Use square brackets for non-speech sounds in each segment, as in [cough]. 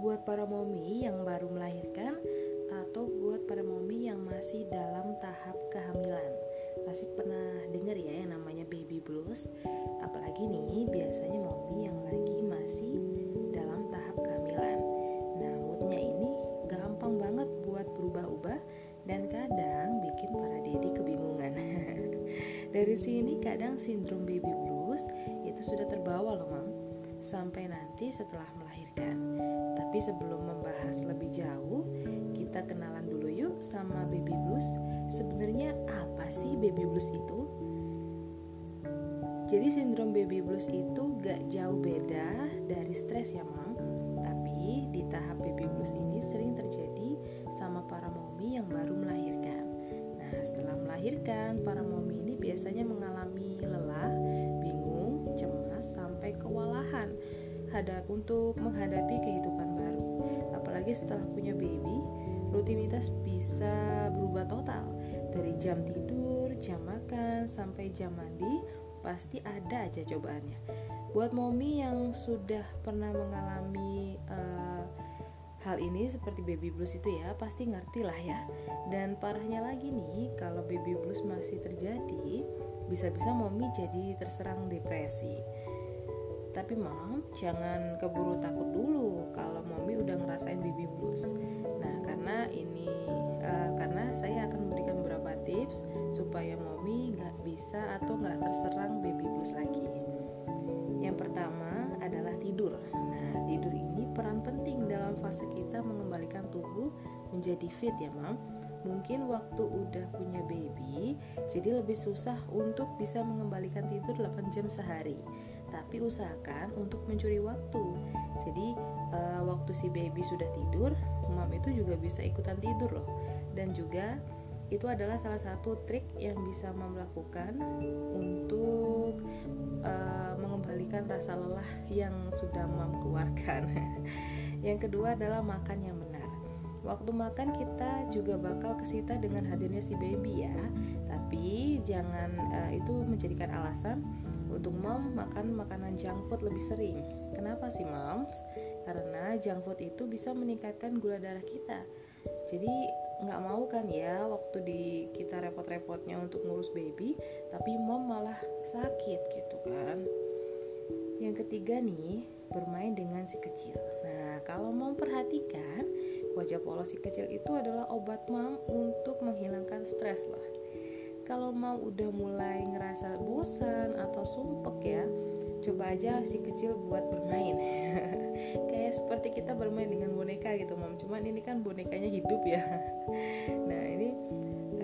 buat para momi yang baru melahirkan atau buat para momi yang masih dalam tahap kehamilan. Pasti pernah dengar ya yang namanya baby blues. Apalagi nih biasanya momi yang lagi masih dalam tahap kehamilan. Nah, moodnya ini gampang banget buat berubah-ubah dan kadang bikin para dedi kebingungan. [laughs] Dari sini kadang sindrom baby blues itu sudah terbawa loh, Mam sampai nanti setelah melahirkan. Tapi sebelum membahas lebih jauh, kita kenalan dulu yuk sama baby blues. Sebenarnya apa sih baby blues itu? Jadi sindrom baby blues itu gak jauh beda dari stres ya mam Tapi di tahap baby blues ini sering terjadi sama para momi yang baru melahirkan Nah setelah melahirkan para momi ini biasanya mengalami lelah, bingung, cemas, sampai kewalahan hadap untuk menghadapi kehidupan Apalagi setelah punya baby rutinitas bisa berubah total dari jam tidur, jam makan, sampai jam mandi pasti ada aja cobaannya. Buat momi yang sudah pernah mengalami uh, hal ini seperti baby blues itu ya pasti ngerti lah ya. Dan parahnya lagi nih kalau baby blues masih terjadi bisa-bisa momi jadi terserang depresi. Tapi mom, jangan keburu takut dulu kalau mommy udah ngerasain baby blues. Nah, karena ini uh, karena saya akan memberikan beberapa tips supaya mommy nggak bisa atau nggak terserang baby blues lagi. Yang pertama adalah tidur. Nah, tidur ini peran penting dalam fase kita mengembalikan tubuh menjadi fit ya, mam mungkin waktu udah punya baby jadi lebih susah untuk bisa mengembalikan tidur 8 jam sehari tapi usahakan untuk mencuri waktu. Jadi uh, waktu si baby sudah tidur, mom itu juga bisa ikutan tidur loh. Dan juga itu adalah salah satu trik yang bisa mom lakukan untuk uh, mengembalikan rasa lelah yang sudah mom keluarkan. [laughs] yang kedua adalah makan yang benar. Waktu makan kita juga bakal kesita dengan hadirnya si baby ya, tapi jangan uh, itu menjadikan alasan untuk mom makan makanan junk food lebih sering. Kenapa sih moms? Karena junk food itu bisa meningkatkan gula darah kita. Jadi nggak mau kan ya waktu di kita repot-repotnya untuk ngurus baby, tapi mom malah sakit gitu kan. Yang ketiga nih, bermain dengan si kecil. Nah, kalau mau perhatikan, wajah polos si kecil itu adalah obat mom untuk menghilangkan stres lah kalau mau udah mulai ngerasa bosan atau sumpek ya coba aja si kecil buat bermain. [laughs] Kayak seperti kita bermain dengan boneka gitu mam. Cuman ini kan bonekanya hidup ya. [laughs] Nah ini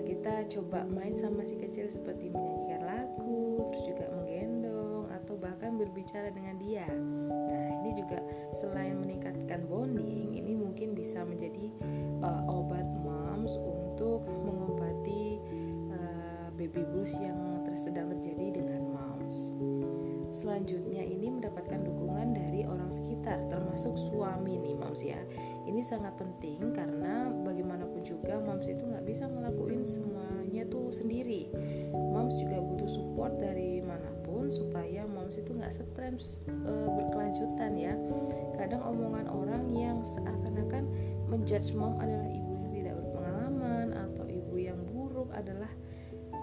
kita coba main sama si kecil seperti menyanyikan lagu terus juga menggendong atau bahkan berbicara dengan dia. Nah ini juga selain meningkatkan bonding ini mungkin bisa menjadi uh, obat moms untuk mengobati baby blues yang sedang terjadi dengan moms. Selanjutnya ini mendapatkan dukungan dari orang sekitar termasuk suami nih moms ya. Ini sangat penting karena bagaimanapun juga moms itu nggak bisa ngelakuin semuanya tuh sendiri. Moms juga butuh support dari mana pun supaya moms itu nggak stres e, berkelanjutan ya. Kadang omongan orang yang seakan-akan menjudge mom adalah ibu yang tidak berpengalaman atau ibu yang buruk adalah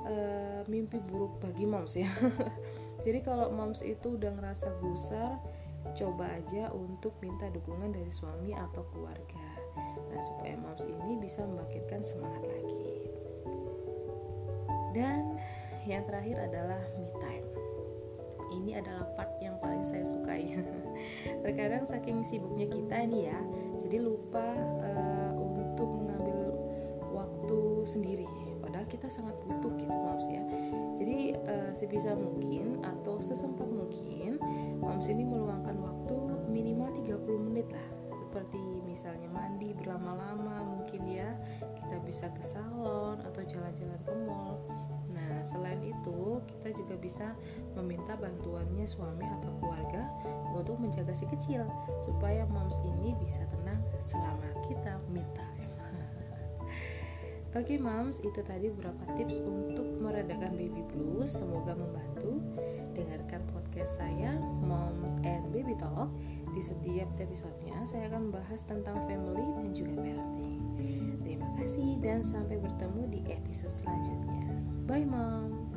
uh, mimpi buruk bagi moms ya. [laughs] Jadi kalau moms itu udah ngerasa gusar coba aja untuk minta dukungan dari suami atau keluarga. Nah supaya moms ini bisa membangkitkan semangat lagi. Dan yang terakhir adalah me time. Ini adalah part yang paling saya sukai. [laughs] Terkadang saking sibuknya kita ini ya jadi lupa uh, untuk mengambil waktu sendiri kita sangat butuh gitu moms ya. Jadi uh, sebisa mungkin atau sesempat mungkin moms ini meluangkan waktu minimal 30 menit lah. Seperti misalnya mandi berlama-lama mungkin ya kita bisa ke salon atau jalan-jalan ke mall. Nah, selain itu, kita juga bisa meminta bantuannya suami atau keluarga untuk menjaga si kecil supaya moms ini bisa tenang selama kita minta Oke moms, itu tadi beberapa tips untuk meredakan baby blues. Semoga membantu. Dengarkan podcast saya, Moms and Baby Talk. Di setiap episodenya saya akan membahas tentang family dan juga parenting. Terima kasih dan sampai bertemu di episode selanjutnya. bye mom